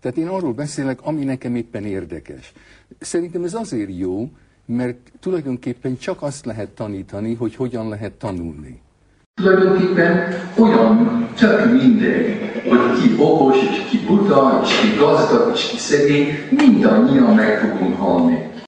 Tehát én arról beszélek, ami nekem éppen érdekes. Szerintem ez azért jó, mert tulajdonképpen csak azt lehet tanítani, hogy hogyan lehet tanulni. Tulajdonképpen olyan tök mindegy, hogy ki okos, és ki buta, és ki gazdag, és ki szegény, mindannyian meg fogunk halni.